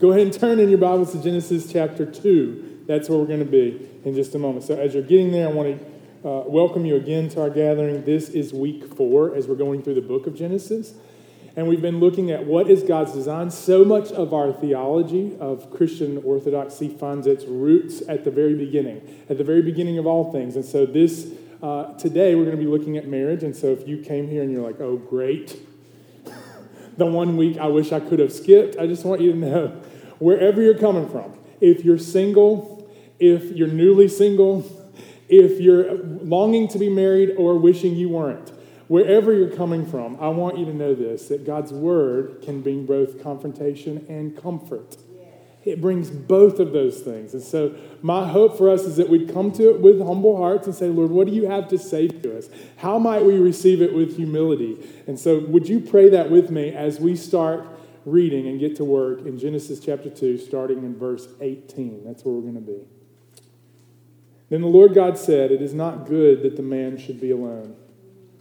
Go ahead and turn in your Bibles to Genesis chapter 2. That's where we're going to be in just a moment. So, as you're getting there, I want to uh, welcome you again to our gathering. This is week four as we're going through the book of Genesis. And we've been looking at what is God's design. So much of our theology of Christian orthodoxy finds its roots at the very beginning, at the very beginning of all things. And so, this uh, today we're going to be looking at marriage. And so, if you came here and you're like, oh, great, the one week I wish I could have skipped, I just want you to know wherever you're coming from, if you're single, if you're newly single, if you're longing to be married or wishing you weren't, wherever you're coming from, I want you to know this that God's word can bring both confrontation and comfort. It brings both of those things. And so, my hope for us is that we'd come to it with humble hearts and say, Lord, what do you have to say to us? How might we receive it with humility? And so, would you pray that with me as we start reading and get to work in Genesis chapter 2, starting in verse 18? That's where we're going to be. Then the Lord God said, It is not good that the man should be alone.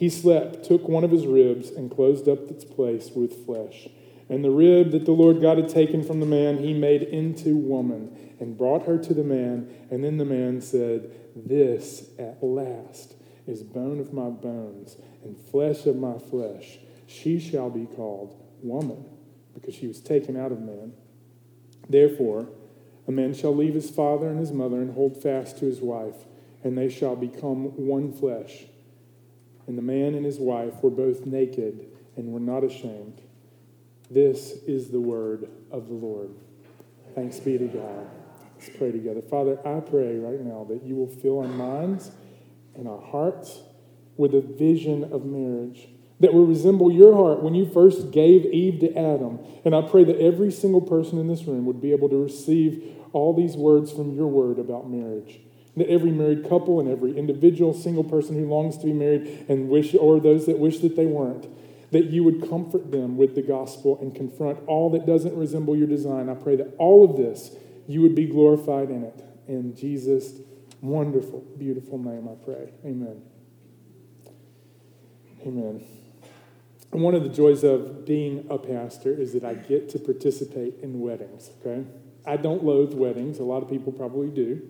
he slept, took one of his ribs, and closed up its place with flesh. And the rib that the Lord God had taken from the man, he made into woman and brought her to the man. And then the man said, This at last is bone of my bones and flesh of my flesh. She shall be called woman because she was taken out of man. Therefore, a man shall leave his father and his mother and hold fast to his wife, and they shall become one flesh. And the man and his wife were both naked and were not ashamed. This is the word of the Lord. Thanks be to God. Let's pray together. Father, I pray right now that you will fill our minds and our hearts with a vision of marriage that will resemble your heart when you first gave Eve to Adam. And I pray that every single person in this room would be able to receive all these words from your word about marriage. That every married couple and every individual single person who longs to be married and wish, or those that wish that they weren't, that you would comfort them with the gospel and confront all that doesn't resemble your design. I pray that all of this, you would be glorified in it. In Jesus' wonderful, beautiful name, I pray. Amen. Amen. And one of the joys of being a pastor is that I get to participate in weddings, okay? I don't loathe weddings. A lot of people probably do.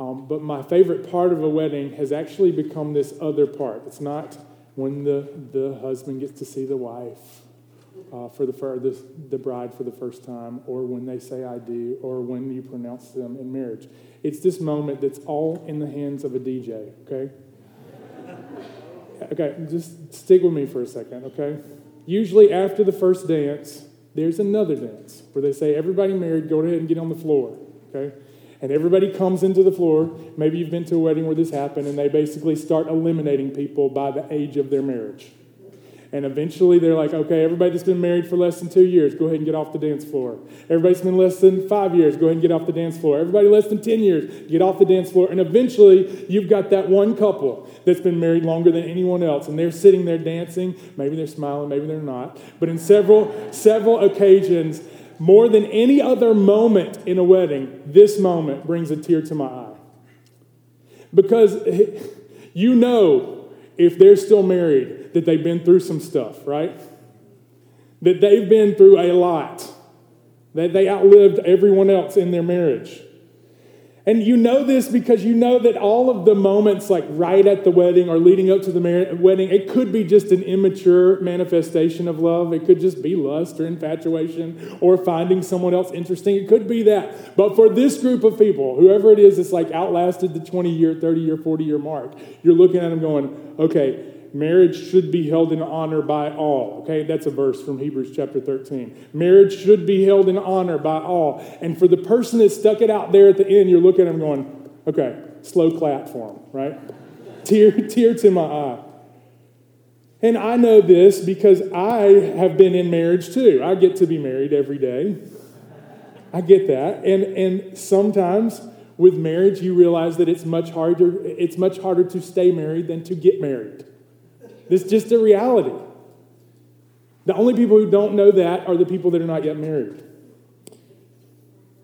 Um, but my favorite part of a wedding has actually become this other part. It's not when the, the husband gets to see the wife uh, for the, the, the bride for the first time, or when they say I do, or when you pronounce them in marriage. It's this moment that's all in the hands of a DJ, okay? okay, just stick with me for a second, okay? Usually after the first dance, there's another dance where they say, everybody married, go ahead and get on the floor, okay? And everybody comes into the floor. Maybe you've been to a wedding where this happened, and they basically start eliminating people by the age of their marriage. And eventually they're like, okay, everybody that's been married for less than two years, go ahead and get off the dance floor. Everybody that's been less than five years, go ahead and get off the dance floor. Everybody less than 10 years, get off the dance floor. And eventually you've got that one couple that's been married longer than anyone else. And they're sitting there dancing. Maybe they're smiling, maybe they're not. But in several, several occasions, more than any other moment in a wedding, this moment brings a tear to my eye. Because you know, if they're still married, that they've been through some stuff, right? That they've been through a lot, that they outlived everyone else in their marriage. And you know this because you know that all of the moments, like right at the wedding or leading up to the mar- wedding, it could be just an immature manifestation of love. It could just be lust or infatuation or finding someone else interesting. It could be that. But for this group of people, whoever it is that's like outlasted the 20 year, 30 year, 40 year mark, you're looking at them going, okay, marriage should be held in honor by all. Okay, that's a verse from Hebrews chapter 13. Marriage should be held in honor by all. And for the person that stuck it out there at the end, you're looking at them going, okay, slow clap for them, right? tear, tear to my eye. And I know this because I have been in marriage too. I get to be married every day. I get that. And, and sometimes with marriage, you realize that it's much harder, it's much harder to stay married than to get married. It's just a reality. The only people who don't know that are the people that are not yet married.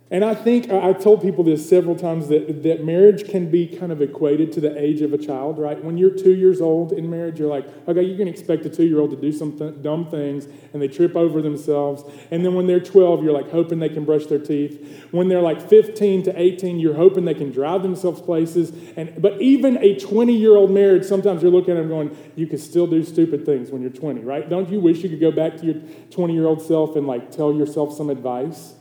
And I think I've told people this several times that, that marriage can be kind of equated to the age of a child, right? When you're two years old in marriage, you're like, okay, you can expect a two year old to do some th- dumb things and they trip over themselves. And then when they're 12, you're like hoping they can brush their teeth. When they're like 15 to 18, you're hoping they can drive themselves places. And, but even a 20 year old marriage, sometimes you're looking at them going, you can still do stupid things when you're 20, right? Don't you wish you could go back to your 20 year old self and like tell yourself some advice?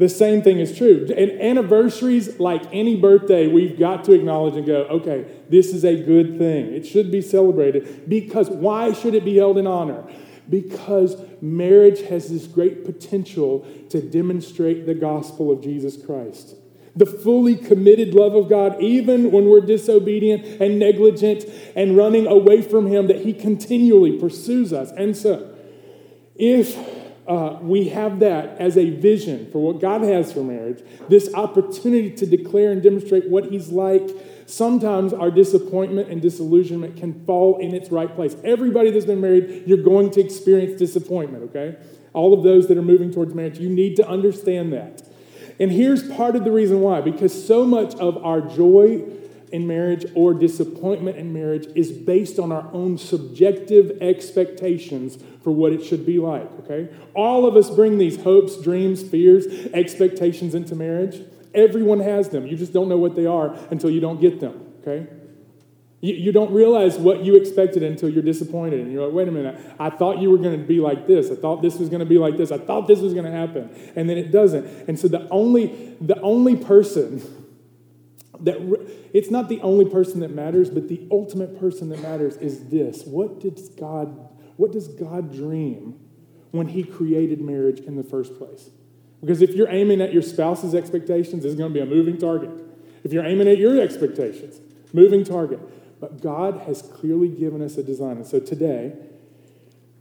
The same thing is true. And anniversaries, like any birthday, we've got to acknowledge and go, okay, this is a good thing. It should be celebrated. Because why should it be held in honor? Because marriage has this great potential to demonstrate the gospel of Jesus Christ. The fully committed love of God, even when we're disobedient and negligent and running away from Him, that He continually pursues us. And so, if uh, we have that as a vision for what God has for marriage, this opportunity to declare and demonstrate what He's like. Sometimes our disappointment and disillusionment can fall in its right place. Everybody that's been married, you're going to experience disappointment, okay? All of those that are moving towards marriage, you need to understand that. And here's part of the reason why because so much of our joy in marriage or disappointment in marriage is based on our own subjective expectations for what it should be like, okay? All of us bring these hopes, dreams, fears, expectations into marriage. Everyone has them. You just don't know what they are until you don't get them, okay? You, you don't realize what you expected until you're disappointed. And you're like, wait a minute, I thought you were going to be like this. I thought this was going to be like this. I thought this was going to happen. And then it doesn't. And so the only, the only person that it's not the only person that matters, but the ultimate person that matters is this. What did God, what does God dream when He created marriage in the first place? Because if you're aiming at your spouse's expectations, it's going to be a moving target. If you're aiming at your expectations, moving target. But God has clearly given us a design. And so today,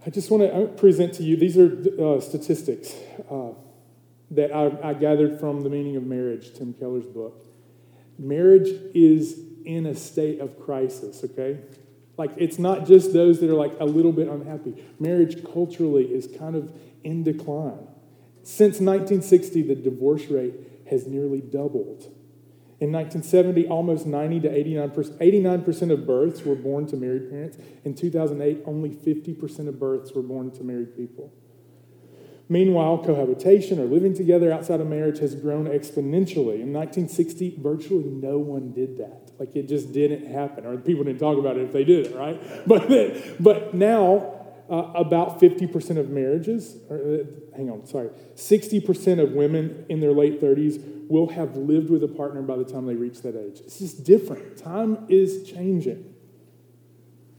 I just want to present to you these are uh, statistics uh, that I, I gathered from The Meaning of Marriage, Tim Keller's book marriage is in a state of crisis, okay? Like, it's not just those that are like a little bit unhappy. Marriage culturally is kind of in decline. Since 1960, the divorce rate has nearly doubled. In 1970, almost 90 to 89%, 89% of births were born to married parents. In 2008, only 50% of births were born to married people. Meanwhile, cohabitation or living together outside of marriage has grown exponentially. In 1960, virtually no one did that. Like it just didn't happen, or people didn't talk about it if they did it, right? But, then, but now, uh, about 50% of marriages, or, uh, hang on, sorry, 60% of women in their late 30s will have lived with a partner by the time they reach that age. It's just different. Time is changing.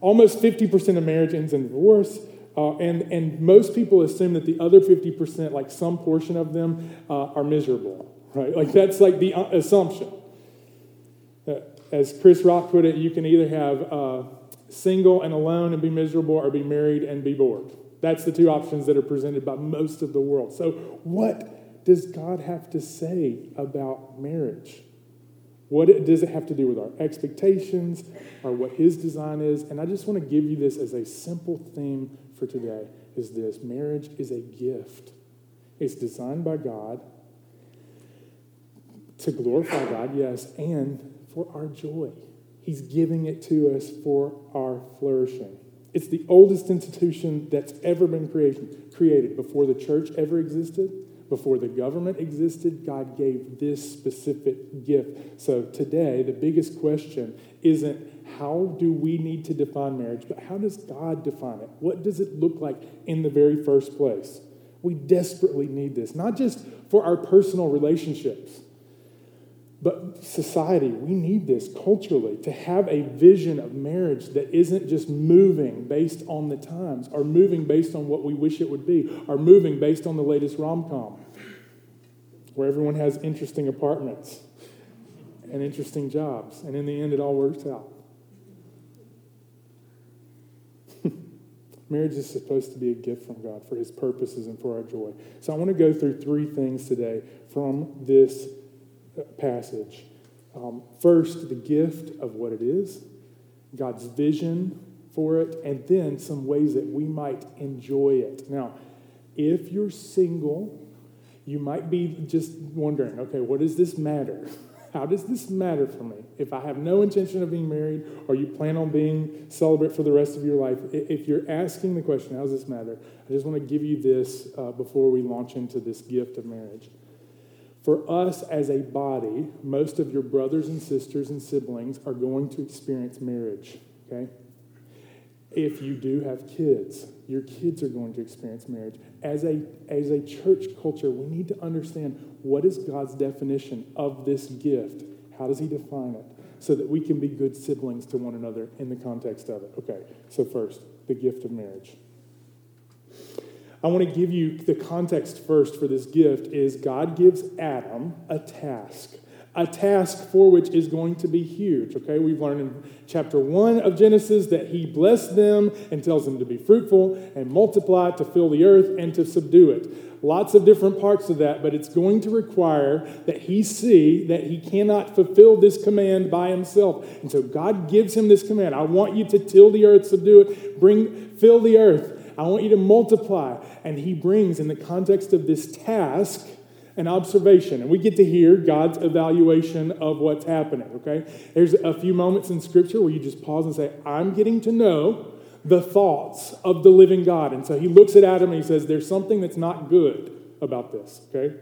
Almost 50% of marriage ends in divorce. Uh, and, and most people assume that the other 50%, like some portion of them, uh, are miserable, right? Like that's like the uh, assumption. Uh, as Chris Rock put it, you can either have uh, single and alone and be miserable or be married and be bored. That's the two options that are presented by most of the world. So, what does God have to say about marriage? What does it have to do with our expectations or what His design is? And I just want to give you this as a simple theme for today is this marriage is a gift. It's designed by God to glorify God, yes, and for our joy. He's giving it to us for our flourishing. It's the oldest institution that's ever been created, created. Before the church ever existed, before the government existed, God gave this specific gift. So today, the biggest question isn't how do we need to define marriage, but how does God define it? What does it look like in the very first place? We desperately need this, not just for our personal relationships, but society. We need this culturally to have a vision of marriage that isn't just moving based on the times, or moving based on what we wish it would be, or moving based on the latest rom com, where everyone has interesting apartments and interesting jobs, and in the end, it all works out. Marriage is supposed to be a gift from God for His purposes and for our joy. So I want to go through three things today from this uh, passage. Um, first, the gift of what it is, God's vision for it, and then some ways that we might enjoy it. Now, if you're single, you might be just wondering, okay, what does this matter? How does this matter for me? If I have no intention of being married or you plan on being celibate for the rest of your life, if you're asking the question, how does this matter? I just want to give you this uh, before we launch into this gift of marriage. For us as a body, most of your brothers and sisters and siblings are going to experience marriage, okay? If you do have kids, your kids are going to experience marriage. As a, as a church culture, we need to understand what is God's definition of this gift? How does He define it? So that we can be good siblings to one another in the context of it. Okay, so first, the gift of marriage. I want to give you the context first for this gift is God gives Adam a task a task for which is going to be huge. Okay, we've learned in chapter one of Genesis that he blessed them and tells them to be fruitful and multiply, to fill the earth and to subdue it. Lots of different parts of that, but it's going to require that he see that he cannot fulfill this command by himself. And so God gives him this command I want you to till the earth, subdue it, bring, fill the earth. I want you to multiply. And he brings, in the context of this task, an observation, and we get to hear God's evaluation of what's happening, okay? There's a few moments in Scripture where you just pause and say, I'm getting to know the thoughts of the living God. And so he looks at Adam and he says, There's something that's not good about this, okay?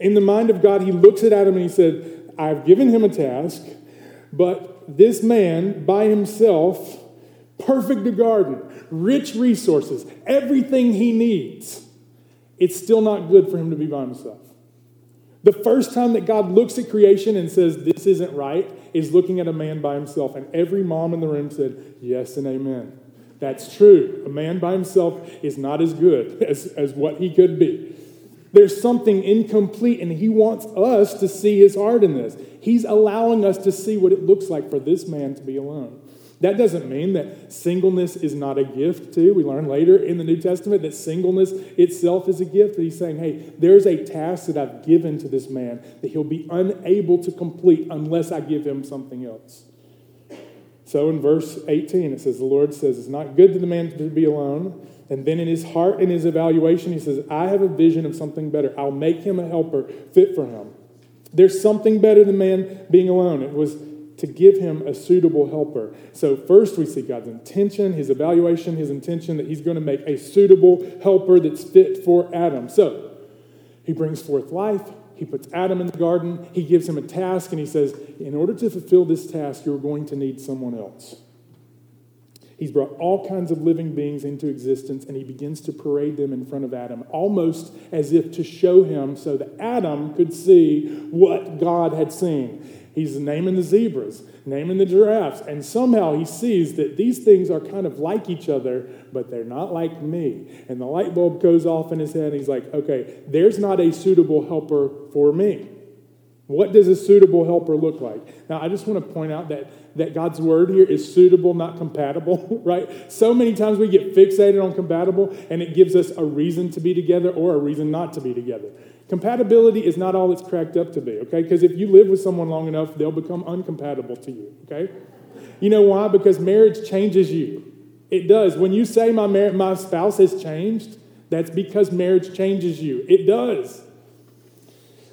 In the mind of God, he looks at Adam and he said, I've given him a task, but this man by himself, perfect garden, rich resources, everything he needs, it's still not good for him to be by himself. The first time that God looks at creation and says, This isn't right, is looking at a man by himself. And every mom in the room said, Yes and amen. That's true. A man by himself is not as good as, as what he could be. There's something incomplete, and he wants us to see his heart in this. He's allowing us to see what it looks like for this man to be alone. That doesn't mean that singleness is not a gift, too. We learn later in the New Testament that singleness itself is a gift. But he's saying, hey, there's a task that I've given to this man that he'll be unable to complete unless I give him something else. So in verse 18, it says, The Lord says, It's not good to the man to be alone. And then in his heart, in his evaluation, he says, I have a vision of something better. I'll make him a helper fit for him. There's something better than man being alone. It was to give him a suitable helper. So, first we see God's intention, his evaluation, his intention that he's going to make a suitable helper that's fit for Adam. So, he brings forth life. He puts Adam in the garden. He gives him a task, and he says, In order to fulfill this task, you're going to need someone else. He's brought all kinds of living beings into existence, and he begins to parade them in front of Adam, almost as if to show him so that Adam could see what God had seen. He's naming the zebras, naming the giraffes, and somehow he sees that these things are kind of like each other, but they're not like me. And the light bulb goes off in his head, and he's like, okay, there's not a suitable helper for me. What does a suitable helper look like? Now, I just want to point out that, that God's word here is suitable, not compatible, right? So many times we get fixated on compatible, and it gives us a reason to be together or a reason not to be together. Compatibility is not all it's cracked up to be, okay? Because if you live with someone long enough, they'll become uncompatible to you, okay? You know why? Because marriage changes you. It does. When you say my, mar- my spouse has changed, that's because marriage changes you. It does.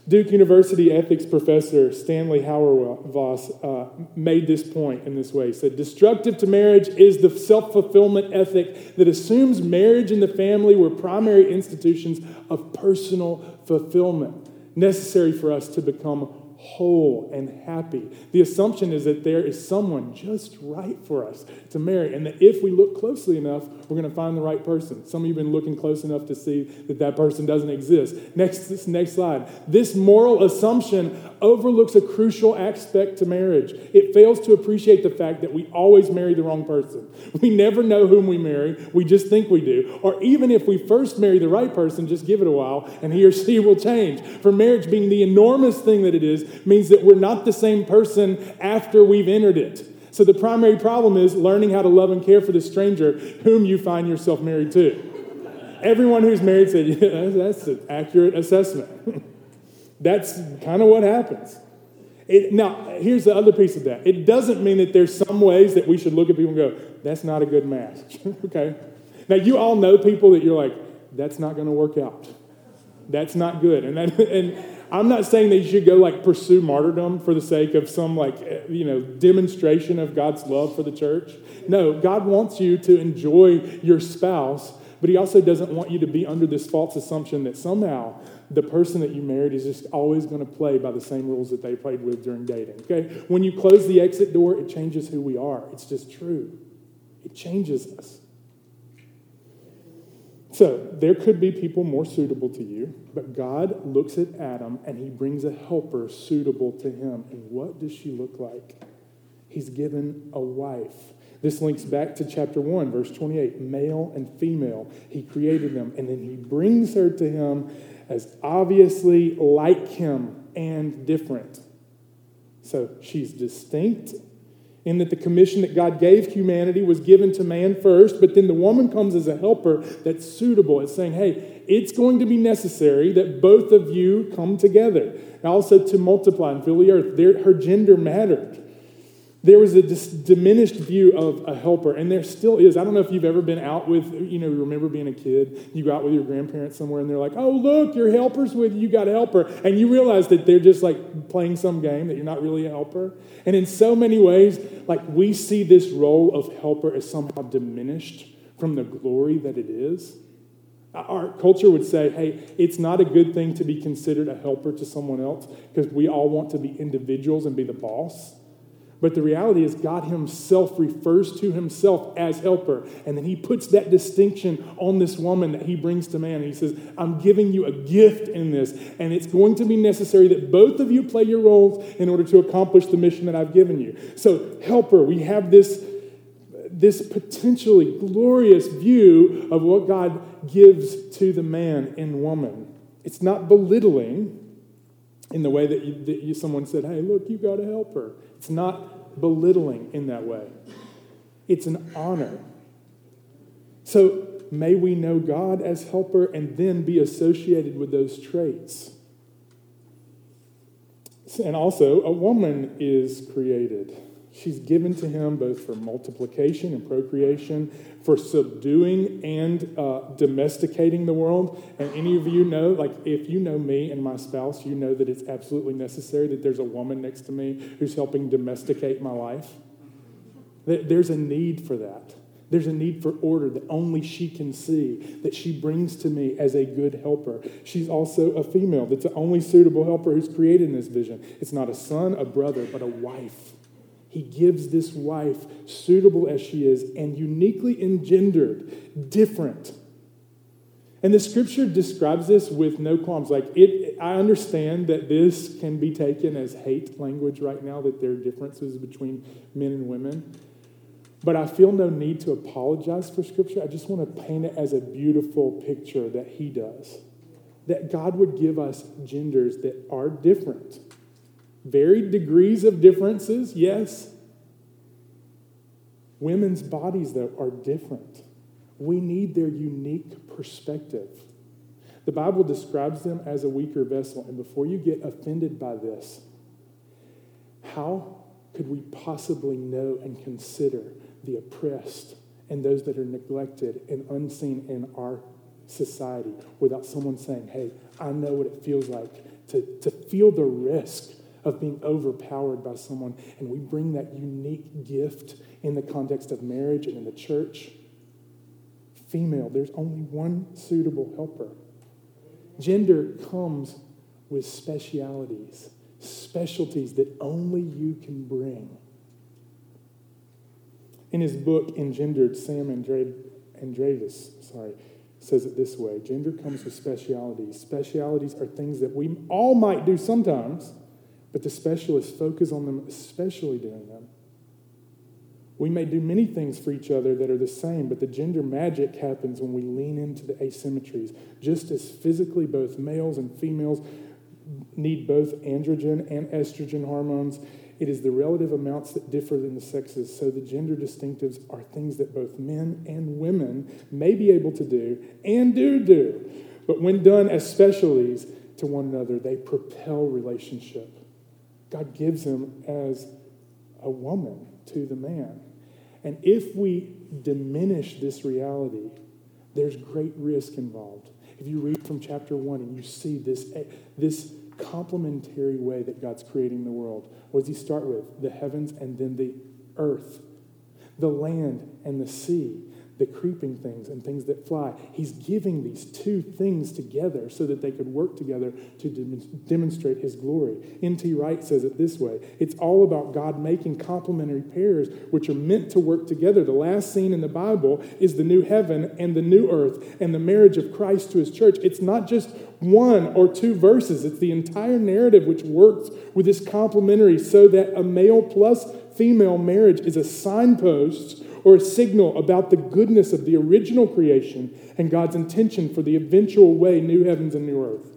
Duke University ethics professor Stanley Hauerwas uh, made this point in this way. He said, Destructive to marriage is the self fulfillment ethic that assumes marriage and the family were primary institutions of personal fulfillment necessary for us to become whole and happy. The assumption is that there is someone just right for us to marry, and that if we look closely enough, we're going to find the right person. Some of you have been looking close enough to see that that person doesn't exist. Next, this next slide. This moral assumption overlooks a crucial aspect to marriage. It fails to appreciate the fact that we always marry the wrong person. We never know whom we marry, we just think we do. Or even if we first marry the right person, just give it a while and he or she will change. For marriage being the enormous thing that it is, means that we're not the same person after we've entered it. So the primary problem is learning how to love and care for the stranger whom you find yourself married to. Everyone who's married said, yeah, that's an accurate assessment. that's kind of what happens. It, now, here's the other piece of that. It doesn't mean that there's some ways that we should look at people and go, that's not a good match. okay? Now, you all know people that you're like, that's not going to work out. That's not good. And, that, and I'm not saying that you should go like pursue martyrdom for the sake of some like, eh, you know, demonstration of God's love for the church. No, God wants you to enjoy your spouse, but He also doesn't want you to be under this false assumption that somehow the person that you married is just always going to play by the same rules that they played with during dating. Okay? When you close the exit door, it changes who we are. It's just true. It changes us. So, there could be people more suitable to you, but God looks at Adam and he brings a helper suitable to him. And what does she look like? He's given a wife. This links back to chapter 1, verse 28. Male and female, he created them, and then he brings her to him as obviously like him and different. So she's distinct in that the commission that God gave humanity was given to man first, but then the woman comes as a helper that's suitable. It's saying, hey, it's going to be necessary that both of you come together. And also to multiply and fill the earth. There, her gender mattered there was a dis- diminished view of a helper, and there still is. I don't know if you've ever been out with, you know, remember being a kid, you go out with your grandparents somewhere, and they're like, oh, look, your helper's with you, you got a helper. And you realize that they're just like playing some game, that you're not really a helper. And in so many ways, like we see this role of helper as somehow diminished from the glory that it is. Our culture would say, hey, it's not a good thing to be considered a helper to someone else because we all want to be individuals and be the boss. But the reality is, God Himself refers to Himself as helper. And then He puts that distinction on this woman that He brings to man. And He says, I'm giving you a gift in this. And it's going to be necessary that both of you play your roles in order to accomplish the mission that I've given you. So, helper, we have this, this potentially glorious view of what God gives to the man and woman. It's not belittling in the way that, you, that you, someone said, hey, look, you got a helper. It's not belittling in that way, it's an honor. So may we know God as helper and then be associated with those traits. And also, a woman is created. She's given to him both for multiplication and procreation, for subduing and uh, domesticating the world. And any of you know, like if you know me and my spouse, you know that it's absolutely necessary that there's a woman next to me who's helping domesticate my life. There's a need for that. There's a need for order that only she can see, that she brings to me as a good helper. She's also a female that's the only suitable helper who's created in this vision. It's not a son, a brother, but a wife. He gives this wife, suitable as she is and uniquely engendered, different. And the scripture describes this with no qualms. Like, it, I understand that this can be taken as hate language right now, that there are differences between men and women. But I feel no need to apologize for scripture. I just want to paint it as a beautiful picture that he does. That God would give us genders that are different Varied degrees of differences, yes. Women's bodies, though, are different. We need their unique perspective. The Bible describes them as a weaker vessel. And before you get offended by this, how could we possibly know and consider the oppressed and those that are neglected and unseen in our society without someone saying, hey, I know what it feels like to, to feel the risk of being overpowered by someone. And we bring that unique gift in the context of marriage and in the church. Female, there's only one suitable helper. Gender comes with specialities, specialties that only you can bring. In his book, Engendered, Sam Andreades, sorry, says it this way Gender comes with specialities. Specialities are things that we all might do sometimes but the specialists focus on them, especially doing them. We may do many things for each other that are the same, but the gender magic happens when we lean into the asymmetries. Just as physically, both males and females need both androgen and estrogen hormones, It is the relative amounts that differ in the sexes, so the gender distinctives are things that both men and women may be able to do and do do. But when done as specialties to one another, they propel relationship. God gives them as a woman to the man. And if we diminish this reality, there's great risk involved. If you read from chapter one and you see this, eh, this complementary way that God's creating the world, what does he start with? The heavens and then the earth, the land and the sea the creeping things and things that fly. He's giving these two things together so that they could work together to demonstrate his glory. N.T. Wright says it this way It's all about God making complementary pairs which are meant to work together. The last scene in the Bible is the new heaven and the new earth and the marriage of Christ to his church. It's not just one or two verses, it's the entire narrative which works with this complementary so that a male plus female marriage is a signpost or a signal about the goodness of the original creation and God's intention for the eventual way, new heavens and new earth.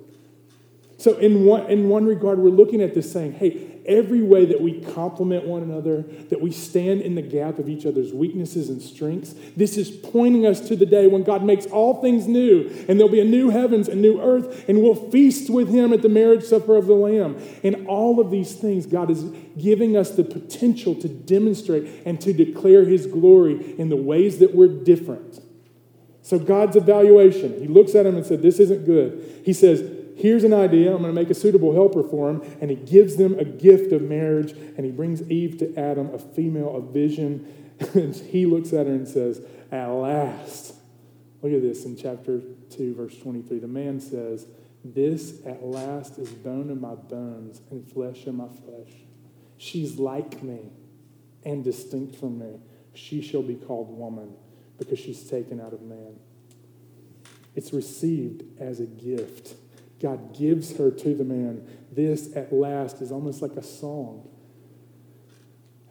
So, in one, in one regard, we're looking at this saying, hey, every way that we complement one another, that we stand in the gap of each other's weaknesses and strengths, this is pointing us to the day when God makes all things new, and there'll be a new heavens and new earth, and we'll feast with Him at the marriage supper of the Lamb. And all of these things, God is giving us the potential to demonstrate and to declare His glory in the ways that we're different. So, God's evaluation, He looks at him and said, This isn't good. He says, here's an idea. I'm going to make a suitable helper for him. And he gives them a gift of marriage. And he brings Eve to Adam, a female, a vision. And he looks at her and says, At last. Look at this in chapter 2, verse 23. The man says, This at last is bone of my bones and flesh of my flesh. She's like me and distinct from me. She shall be called woman because she's taken out of man. It's received as a gift. God gives her to the man. This at last is almost like a song.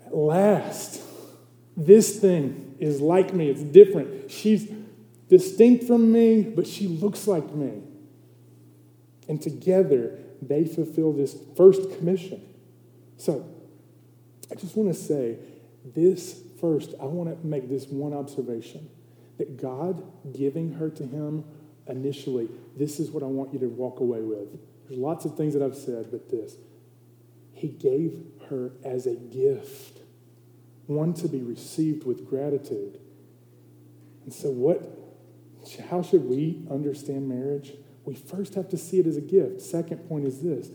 At last, this thing is like me. It's different. She's distinct from me, but she looks like me. And together, they fulfill this first commission. So, I just want to say this first, I want to make this one observation that God giving her to him initially, this is what I want you to walk away with. There's lots of things that I've said, but this. He gave her as a gift, one to be received with gratitude. And so, what, how should we understand marriage? We first have to see it as a gift. Second point is this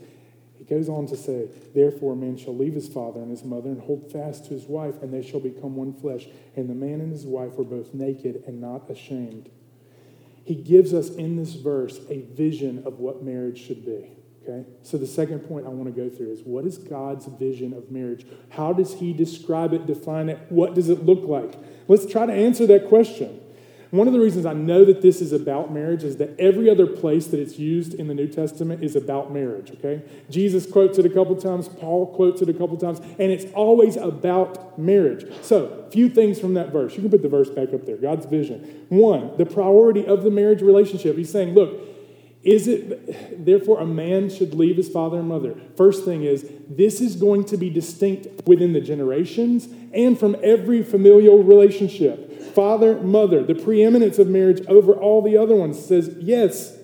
he goes on to say, Therefore, a man shall leave his father and his mother and hold fast to his wife, and they shall become one flesh. And the man and his wife were both naked and not ashamed he gives us in this verse a vision of what marriage should be. Okay? So the second point I want to go through is what is God's vision of marriage? How does he describe it, define it? What does it look like? Let's try to answer that question. One of the reasons I know that this is about marriage is that every other place that it's used in the New Testament is about marriage, okay? Jesus quotes it a couple times, Paul quotes it a couple times, and it's always about marriage. So, a few things from that verse. You can put the verse back up there God's vision. One, the priority of the marriage relationship. He's saying, look, is it therefore a man should leave his father and mother? First thing is, this is going to be distinct within the generations and from every familial relationship father, mother, the preeminence of marriage over all the other ones says yes.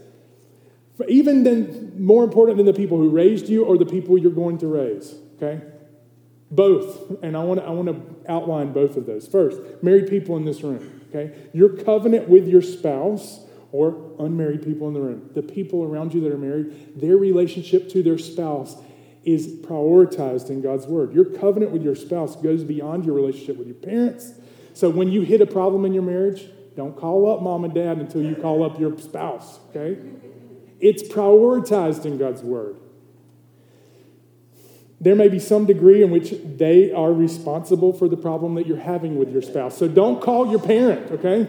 Even then, more important than the people who raised you or the people you're going to raise, okay? Both. And I want to I want to outline both of those. First, married people in this room, okay? Your covenant with your spouse or unmarried people in the room, the people around you that are married, their relationship to their spouse is prioritized in God's word. Your covenant with your spouse goes beyond your relationship with your parents so when you hit a problem in your marriage, don't call up mom and dad until you call up your spouse, okay? It's prioritized in God's word. There may be some degree in which they are responsible for the problem that you're having with your spouse. So don't call your parent, okay?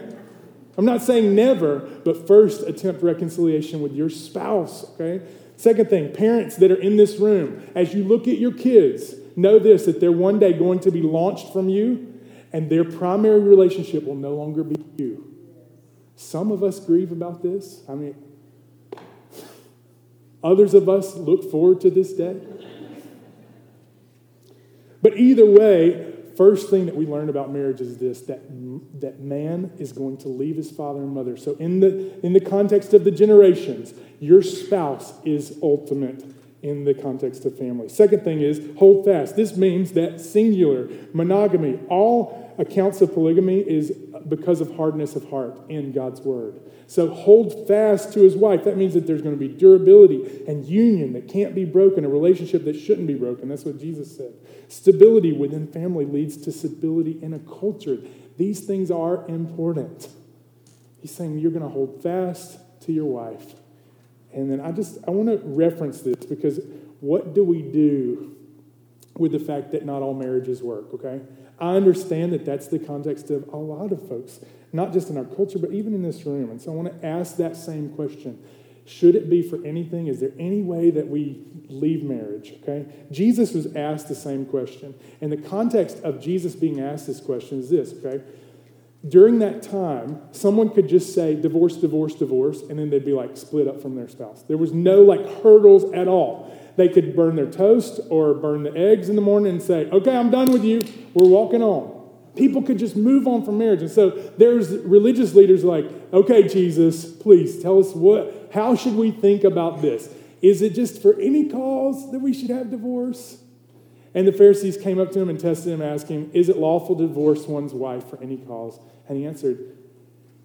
I'm not saying never, but first attempt reconciliation with your spouse, okay? Second thing, parents that are in this room, as you look at your kids, know this that they're one day going to be launched from you and their primary relationship will no longer be you. Some of us grieve about this. I mean, others of us look forward to this day. But either way, first thing that we learn about marriage is this that, that man is going to leave his father and mother. So, in the, in the context of the generations, your spouse is ultimate in the context of family. Second thing is hold fast. This means that singular, monogamy, all accounts of polygamy is because of hardness of heart in God's word. So hold fast to his wife. That means that there's going to be durability and union that can't be broken, a relationship that shouldn't be broken. That's what Jesus said. Stability within family leads to stability in a culture. These things are important. He's saying you're going to hold fast to your wife. And then I just I want to reference this because what do we do with the fact that not all marriages work, okay? I understand that that's the context of a lot of folks, not just in our culture, but even in this room. And so I want to ask that same question. Should it be for anything? Is there any way that we leave marriage? Okay? Jesus was asked the same question. And the context of Jesus being asked this question is this, okay? During that time, someone could just say divorce, divorce, divorce, and then they'd be like split up from their spouse. There was no like hurdles at all. They could burn their toast or burn the eggs in the morning and say, okay, I'm done with you. We're walking on. People could just move on from marriage. And so there's religious leaders like, okay, Jesus, please tell us what, how should we think about this? Is it just for any cause that we should have divorce? And the Pharisees came up to him and tested him, asking, Is it lawful to divorce one's wife for any cause? And he answered,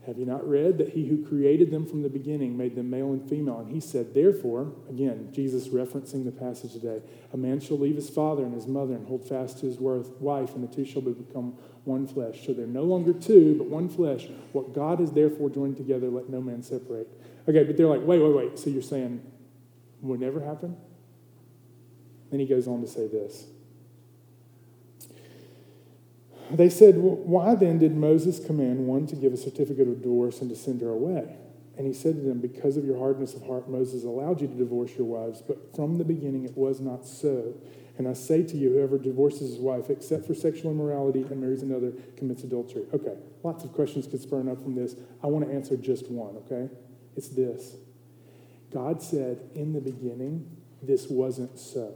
Have you not read that he who created them from the beginning made them male and female? And he said, Therefore, again, Jesus referencing the passage today, a man shall leave his father and his mother and hold fast to his wife, and the two shall become one flesh. So they're no longer two, but one flesh. What God has therefore joined together, let no man separate. Okay, but they're like, Wait, wait, wait. So you're saying would never happen? Then he goes on to say this. They said, Why then did Moses command one to give a certificate of divorce and to send her away? And he said to them, Because of your hardness of heart, Moses allowed you to divorce your wives, but from the beginning it was not so. And I say to you, whoever divorces his wife, except for sexual immorality, and marries another, commits adultery. Okay, lots of questions could spurn up from this. I want to answer just one, okay? It's this God said in the beginning, this wasn't so.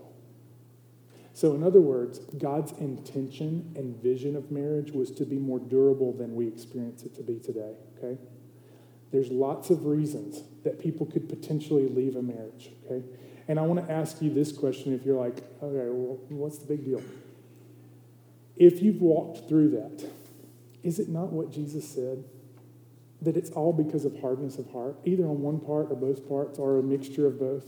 So, in other words, God's intention and vision of marriage was to be more durable than we experience it to be today, okay? There's lots of reasons that people could potentially leave a marriage, okay? And I want to ask you this question if you're like, okay, well, what's the big deal? If you've walked through that, is it not what Jesus said? That it's all because of hardness of heart, either on one part or both parts, or a mixture of both?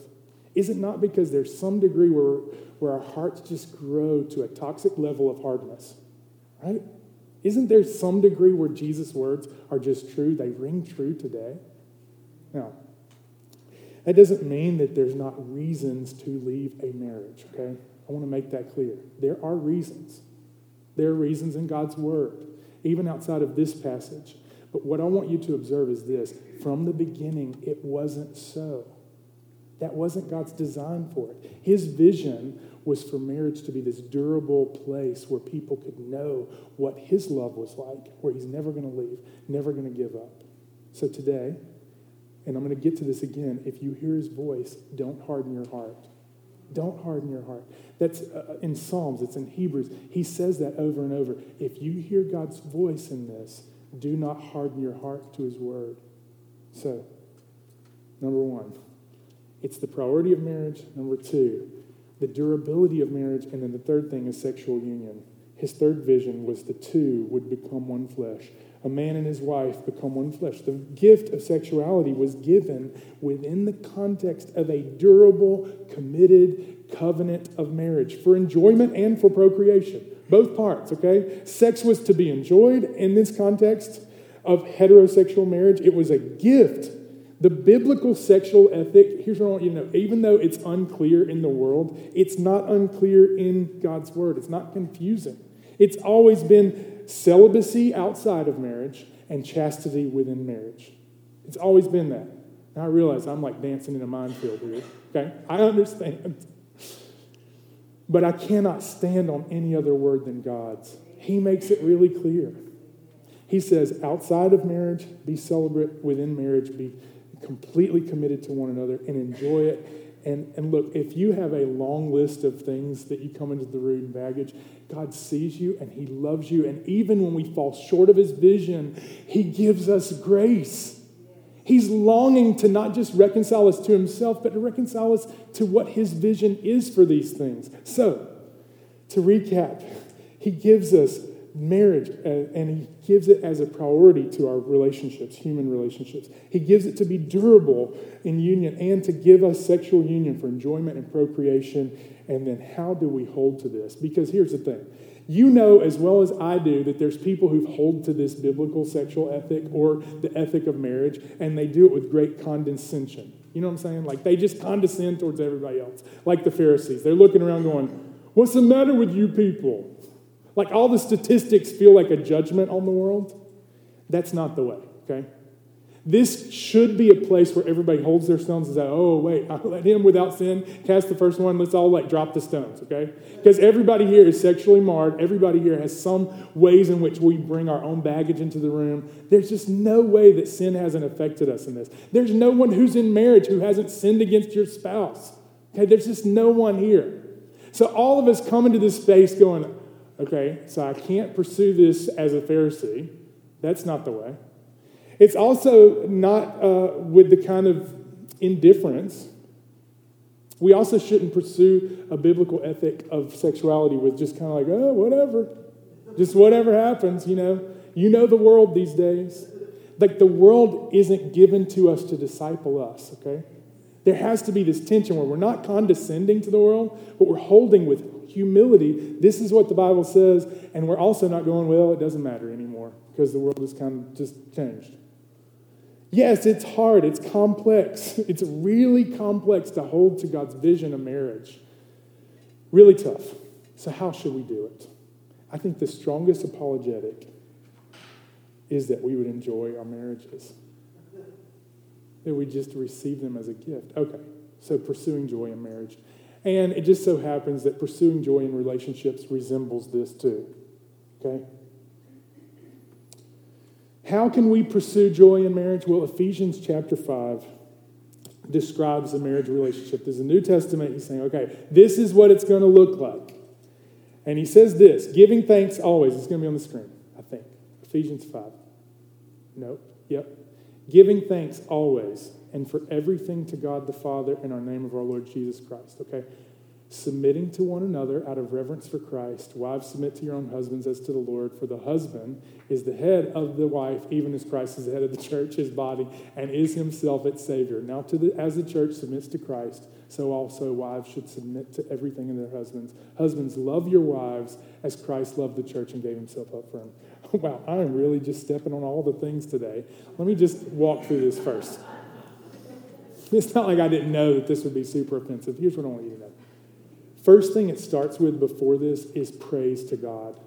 Is it not because there's some degree where, where our hearts just grow to a toxic level of hardness? Right? Isn't there some degree where Jesus' words are just true? They ring true today? Now, that doesn't mean that there's not reasons to leave a marriage, okay? I want to make that clear. There are reasons. There are reasons in God's Word, even outside of this passage. But what I want you to observe is this from the beginning, it wasn't so. That wasn't God's design for it. His vision was for marriage to be this durable place where people could know what His love was like, where He's never going to leave, never going to give up. So today, and I'm going to get to this again, if you hear His voice, don't harden your heart. Don't harden your heart. That's uh, in Psalms, it's in Hebrews. He says that over and over. If you hear God's voice in this, do not harden your heart to His word. So, number one, it's the priority of marriage. Number two, the durability of marriage. And then the third thing is sexual union. His third vision was the two would become one flesh. A man and his wife become one flesh. The gift of sexuality was given within the context of a durable, committed covenant of marriage for enjoyment and for procreation. Both parts, okay? Sex was to be enjoyed in this context of heterosexual marriage. It was a gift the biblical sexual ethic, here's what I want you to know even though it's unclear in the world, it's not unclear in God's word. It's not confusing. It's always been celibacy outside of marriage and chastity within marriage. It's always been that. Now I realize I'm like dancing in a minefield here. Okay? I understand. But I cannot stand on any other word than God's. He makes it really clear. He says, outside of marriage, be celibate, within marriage, be completely committed to one another and enjoy it. And, and look, if you have a long list of things that you come into the room baggage, God sees you and He loves you. And even when we fall short of His vision, He gives us grace. He's longing to not just reconcile us to Himself, but to reconcile us to what His vision is for these things. So, to recap, He gives us marriage uh, and He gives it as a priority to our relationships, human relationships. He gives it to be durable in union and to give us sexual union for enjoyment and procreation. And then, how do we hold to this? Because here's the thing you know as well as I do that there's people who hold to this biblical sexual ethic or the ethic of marriage, and they do it with great condescension. You know what I'm saying? Like they just condescend towards everybody else, like the Pharisees. They're looking around going, What's the matter with you people? Like all the statistics feel like a judgment on the world. That's not the way, okay? This should be a place where everybody holds their stones and says, oh, wait, I let him without sin cast the first one. Let's all like drop the stones, okay? Because everybody here is sexually marred. Everybody here has some ways in which we bring our own baggage into the room. There's just no way that sin hasn't affected us in this. There's no one who's in marriage who hasn't sinned against your spouse, okay? There's just no one here. So all of us come into this space going, okay, so I can't pursue this as a Pharisee. That's not the way. It's also not uh, with the kind of indifference. We also shouldn't pursue a biblical ethic of sexuality with just kind of like, oh, whatever. Just whatever happens, you know. You know the world these days. Like the world isn't given to us to disciple us, okay? There has to be this tension where we're not condescending to the world, but we're holding with humility. This is what the Bible says, and we're also not going, well, it doesn't matter anymore because the world has kind of just changed. Yes, it's hard, it's complex. It's really complex to hold to God's vision of marriage. Really tough. So, how should we do it? I think the strongest apologetic is that we would enjoy our marriages, that we just receive them as a gift. Okay, so pursuing joy in marriage. And it just so happens that pursuing joy in relationships resembles this too. Okay? How can we pursue joy in marriage? Well, Ephesians chapter 5 describes the marriage relationship. There's a New Testament, he's saying, okay, this is what it's going to look like. And he says this giving thanks always. It's going to be on the screen, I think. Ephesians 5. Nope. Yep. Giving thanks always and for everything to God the Father in our name of our Lord Jesus Christ. Okay? submitting to one another out of reverence for Christ. Wives, submit to your own husbands as to the Lord, for the husband is the head of the wife, even as Christ is the head of the church, his body, and is himself its Savior. Now, the, as the church submits to Christ, so also wives should submit to everything in their husbands. Husbands, love your wives as Christ loved the church and gave himself up for them. wow, I am really just stepping on all the things today. Let me just walk through this first. It's not like I didn't know that this would be super offensive. Here's what I want you to know First thing it starts with before this is praise to God.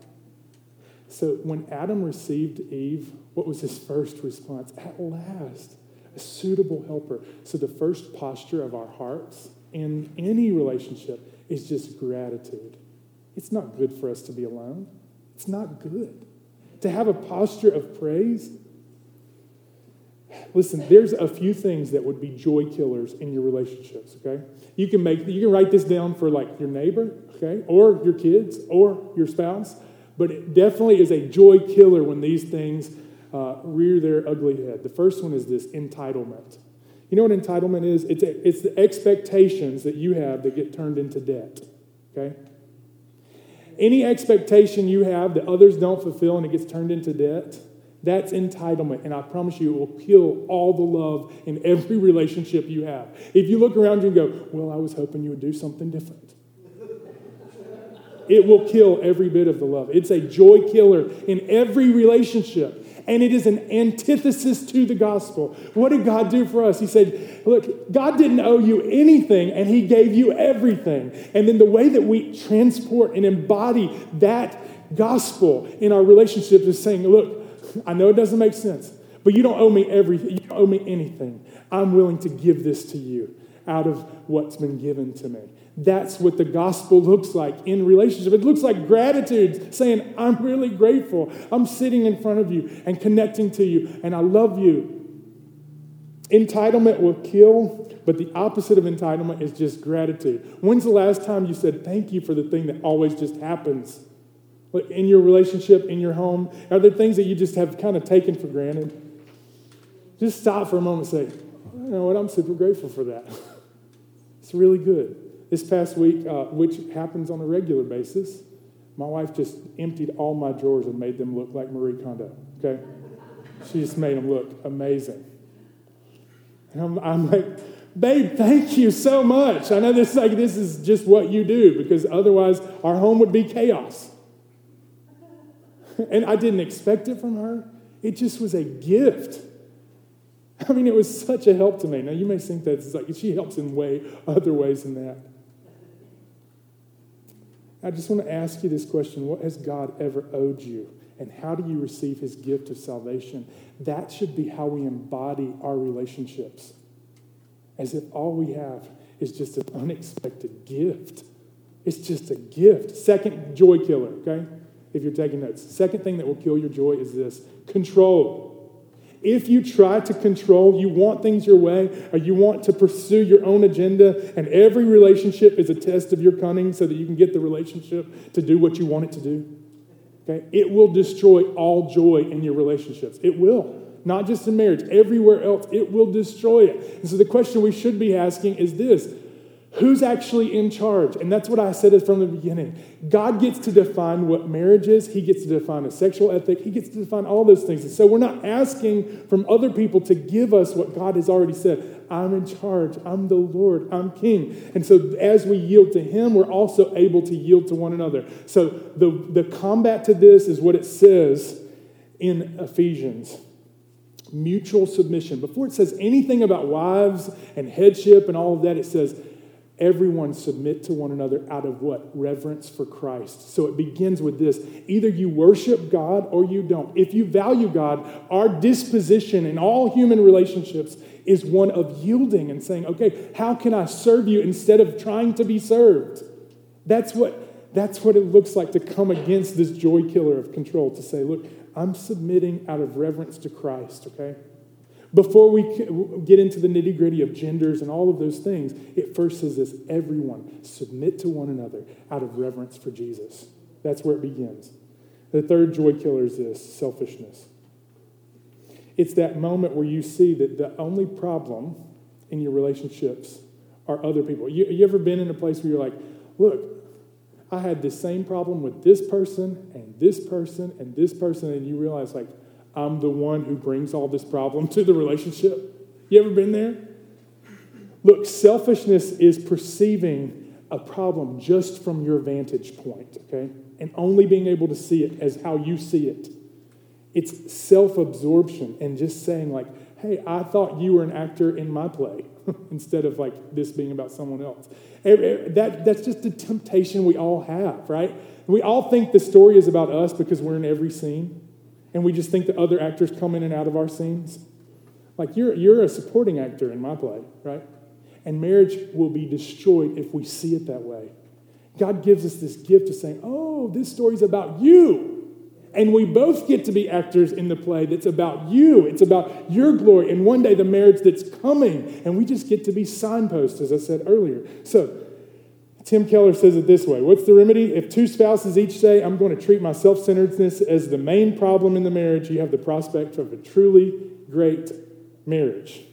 So when Adam received Eve, what was his first response? At last, a suitable helper. So the first posture of our hearts in any relationship is just gratitude. It's not good for us to be alone. It's not good. To have a posture of praise Listen, there's a few things that would be joy killers in your relationships, okay? You can make you can write this down for like your neighbor, okay? Or your kids or your spouse, but it definitely is a joy killer when these things uh, rear their ugly head. The first one is this entitlement. You know what entitlement is? It's, a, it's the expectations that you have that get turned into debt, okay? Any expectation you have that others don't fulfill and it gets turned into debt, that's entitlement. And I promise you, it will kill all the love in every relationship you have. If you look around you and go, Well, I was hoping you would do something different. It will kill every bit of the love. It's a joy killer in every relationship. And it is an antithesis to the gospel. What did God do for us? He said, Look, God didn't owe you anything, and He gave you everything. And then the way that we transport and embody that gospel in our relationships is saying, Look, I know it doesn't make sense, but you don't owe me everything. You don't owe me anything. I'm willing to give this to you out of what's been given to me. That's what the gospel looks like in relationship. It looks like gratitude, saying, I'm really grateful. I'm sitting in front of you and connecting to you, and I love you. Entitlement will kill, but the opposite of entitlement is just gratitude. When's the last time you said thank you for the thing that always just happens? In your relationship, in your home, are there things that you just have kind of taken for granted? Just stop for a moment and say, you know what, I'm super grateful for that. it's really good. This past week, uh, which happens on a regular basis, my wife just emptied all my drawers and made them look like Marie Kondo, okay? She just made them look amazing. And I'm, I'm like, babe, thank you so much. I know this like this is just what you do because otherwise our home would be chaos. And I didn't expect it from her. It just was a gift. I mean, it was such a help to me. Now you may think that it's like she helps in way other ways than that. I just want to ask you this question What has God ever owed you? And how do you receive his gift of salvation? That should be how we embody our relationships. As if all we have is just an unexpected gift. It's just a gift. Second joy killer, okay? If you're taking notes. Second thing that will kill your joy is this control. If you try to control, you want things your way, or you want to pursue your own agenda, and every relationship is a test of your cunning so that you can get the relationship to do what you want it to do, okay, it will destroy all joy in your relationships. It will. Not just in marriage, everywhere else, it will destroy it. And so the question we should be asking is this Who's actually in charge? And that's what I said from the beginning. God gets to define what marriage is, He gets to define a sexual ethic, He gets to define all those things. And so we're not asking from other people to give us what God has already said. I'm in charge, I'm the Lord, I'm King. And so as we yield to Him, we're also able to yield to one another. So the, the combat to this is what it says in Ephesians mutual submission. Before it says anything about wives and headship and all of that, it says, Everyone submit to one another out of what? Reverence for Christ. So it begins with this either you worship God or you don't. If you value God, our disposition in all human relationships is one of yielding and saying, okay, how can I serve you instead of trying to be served? That's what, that's what it looks like to come against this joy killer of control, to say, look, I'm submitting out of reverence to Christ, okay? Before we get into the nitty gritty of genders and all of those things, it first says this everyone submit to one another out of reverence for Jesus. That's where it begins. The third joy killer is this selfishness. It's that moment where you see that the only problem in your relationships are other people. You, you ever been in a place where you're like, look, I had the same problem with this person and this person and this person, and you realize, like, I'm the one who brings all this problem to the relationship. You ever been there? Look, selfishness is perceiving a problem just from your vantage point, okay? And only being able to see it as how you see it. It's self absorption and just saying, like, hey, I thought you were an actor in my play instead of like this being about someone else. That, that's just a temptation we all have, right? We all think the story is about us because we're in every scene and we just think that other actors come in and out of our scenes. Like you're, you're a supporting actor in my play, right? And marriage will be destroyed if we see it that way. God gives us this gift of saying, oh, this story's about you. And we both get to be actors in the play that's about you. It's about your glory. And one day, the marriage that's coming. And we just get to be signposts, as I said earlier. So, Tim Keller says it this way What's the remedy? If two spouses each say, I'm going to treat my self centeredness as the main problem in the marriage, you have the prospect of a truly great marriage.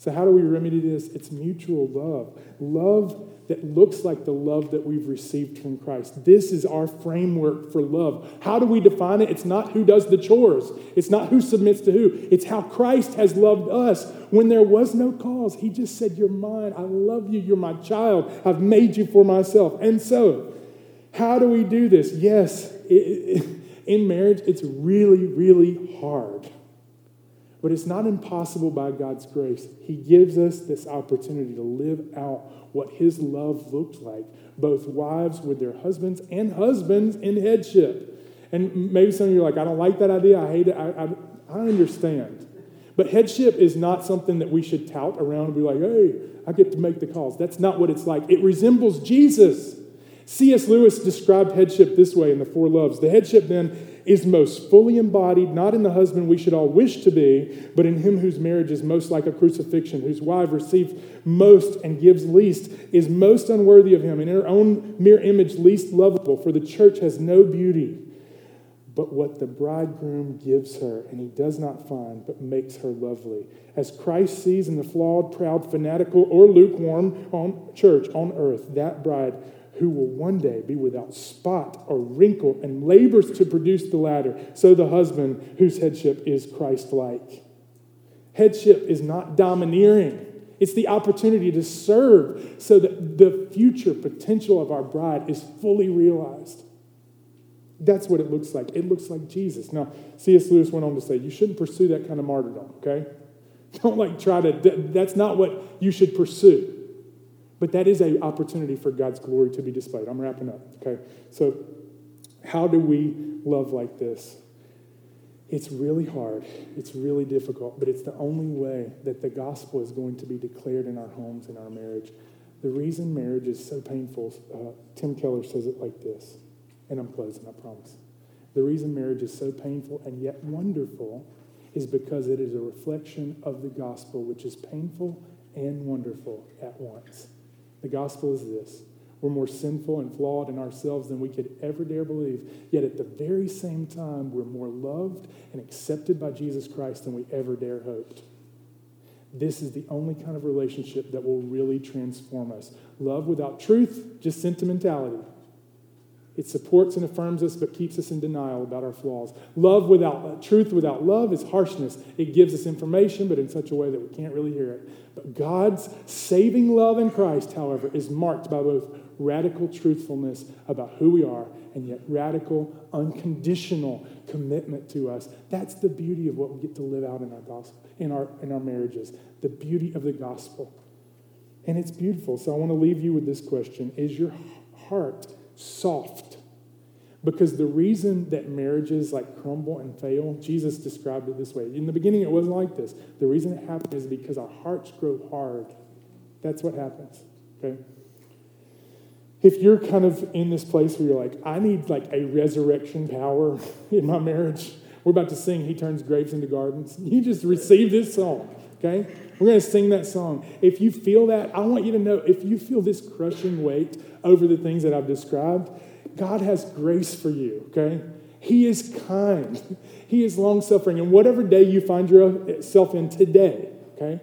So, how do we remedy this? It's mutual love. Love that looks like the love that we've received from Christ. This is our framework for love. How do we define it? It's not who does the chores, it's not who submits to who. It's how Christ has loved us when there was no cause. He just said, You're mine. I love you. You're my child. I've made you for myself. And so, how do we do this? Yes, it, it, in marriage, it's really, really hard. But it's not impossible by God's grace. He gives us this opportunity to live out what His love looked like, both wives with their husbands and husbands in headship. And maybe some of you are like, I don't like that idea. I hate it. I, I, I understand. But headship is not something that we should tout around and be like, hey, I get to make the calls. That's not what it's like. It resembles Jesus. C.S. Lewis described headship this way in The Four Loves. The headship then is most fully embodied, not in the husband we should all wish to be, but in him whose marriage is most like a crucifixion, whose wife receives most and gives least, is most unworthy of him, and in her own mere image least lovable, for the church has no beauty but what the bridegroom gives her, and he does not find, but makes her lovely. As Christ sees in the flawed, proud, fanatical, or lukewarm on church on earth, that bride who will one day be without spot or wrinkle and labors to produce the latter, so the husband whose headship is Christ like. Headship is not domineering. It's the opportunity to serve so that the future potential of our bride is fully realized. That's what it looks like. It looks like Jesus. Now, C.S. Lewis went on to say, you shouldn't pursue that kind of martyrdom, okay? Don't like try to, that's not what you should pursue. But that is an opportunity for God's glory to be displayed. I'm wrapping up, okay? So, how do we love like this? It's really hard. It's really difficult, but it's the only way that the gospel is going to be declared in our homes, in our marriage. The reason marriage is so painful, uh, Tim Keller says it like this and I'm closing, I promise. The reason marriage is so painful and yet wonderful is because it is a reflection of the gospel, which is painful and wonderful at once. The gospel is this we're more sinful and flawed in ourselves than we could ever dare believe. Yet at the very same time, we're more loved and accepted by Jesus Christ than we ever dare hoped. This is the only kind of relationship that will really transform us. Love without truth, just sentimentality. It supports and affirms us, but keeps us in denial about our flaws. Love without uh, truth without love is harshness. It gives us information, but in such a way that we can't really hear it. But God's saving love in Christ, however, is marked by both radical truthfulness about who we are and yet radical, unconditional commitment to us. That's the beauty of what we get to live out in our gospel, in our in our marriages. The beauty of the gospel. And it's beautiful. So I want to leave you with this question. Is your heart soft. Because the reason that marriages like crumble and fail, Jesus described it this way. In the beginning, it wasn't like this. The reason it happened is because our hearts grow hard. That's what happens. Okay? If you're kind of in this place where you're like, I need like a resurrection power in my marriage, we're about to sing He Turns Graves into Gardens. You just receive this song, okay? We're going to sing that song. If you feel that, I want you to know if you feel this crushing weight over the things that I've described, God has grace for you, okay? He is kind. He is long suffering. And whatever day you find yourself in today, okay?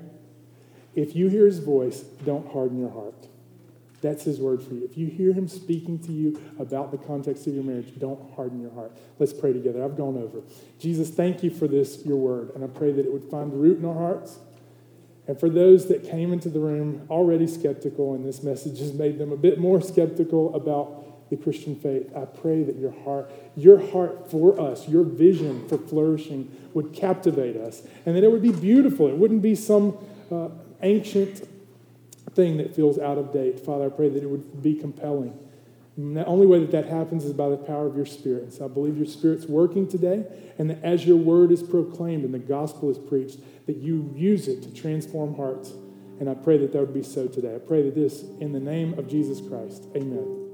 If you hear his voice, don't harden your heart. That's his word for you. If you hear him speaking to you about the context of your marriage, don't harden your heart. Let's pray together. I've gone over. Jesus, thank you for this, your word. And I pray that it would find root in our hearts. And for those that came into the room already skeptical, and this message has made them a bit more skeptical about the Christian faith, I pray that your heart, your heart for us, your vision for flourishing would captivate us, and that it would be beautiful. It wouldn't be some uh, ancient thing that feels out of date. Father, I pray that it would be compelling. And the only way that that happens is by the power of your Spirit. And so I believe your Spirit's working today, and that as your word is proclaimed and the gospel is preached, that you use it to transform hearts. And I pray that that would be so today. I pray that this, in the name of Jesus Christ, amen.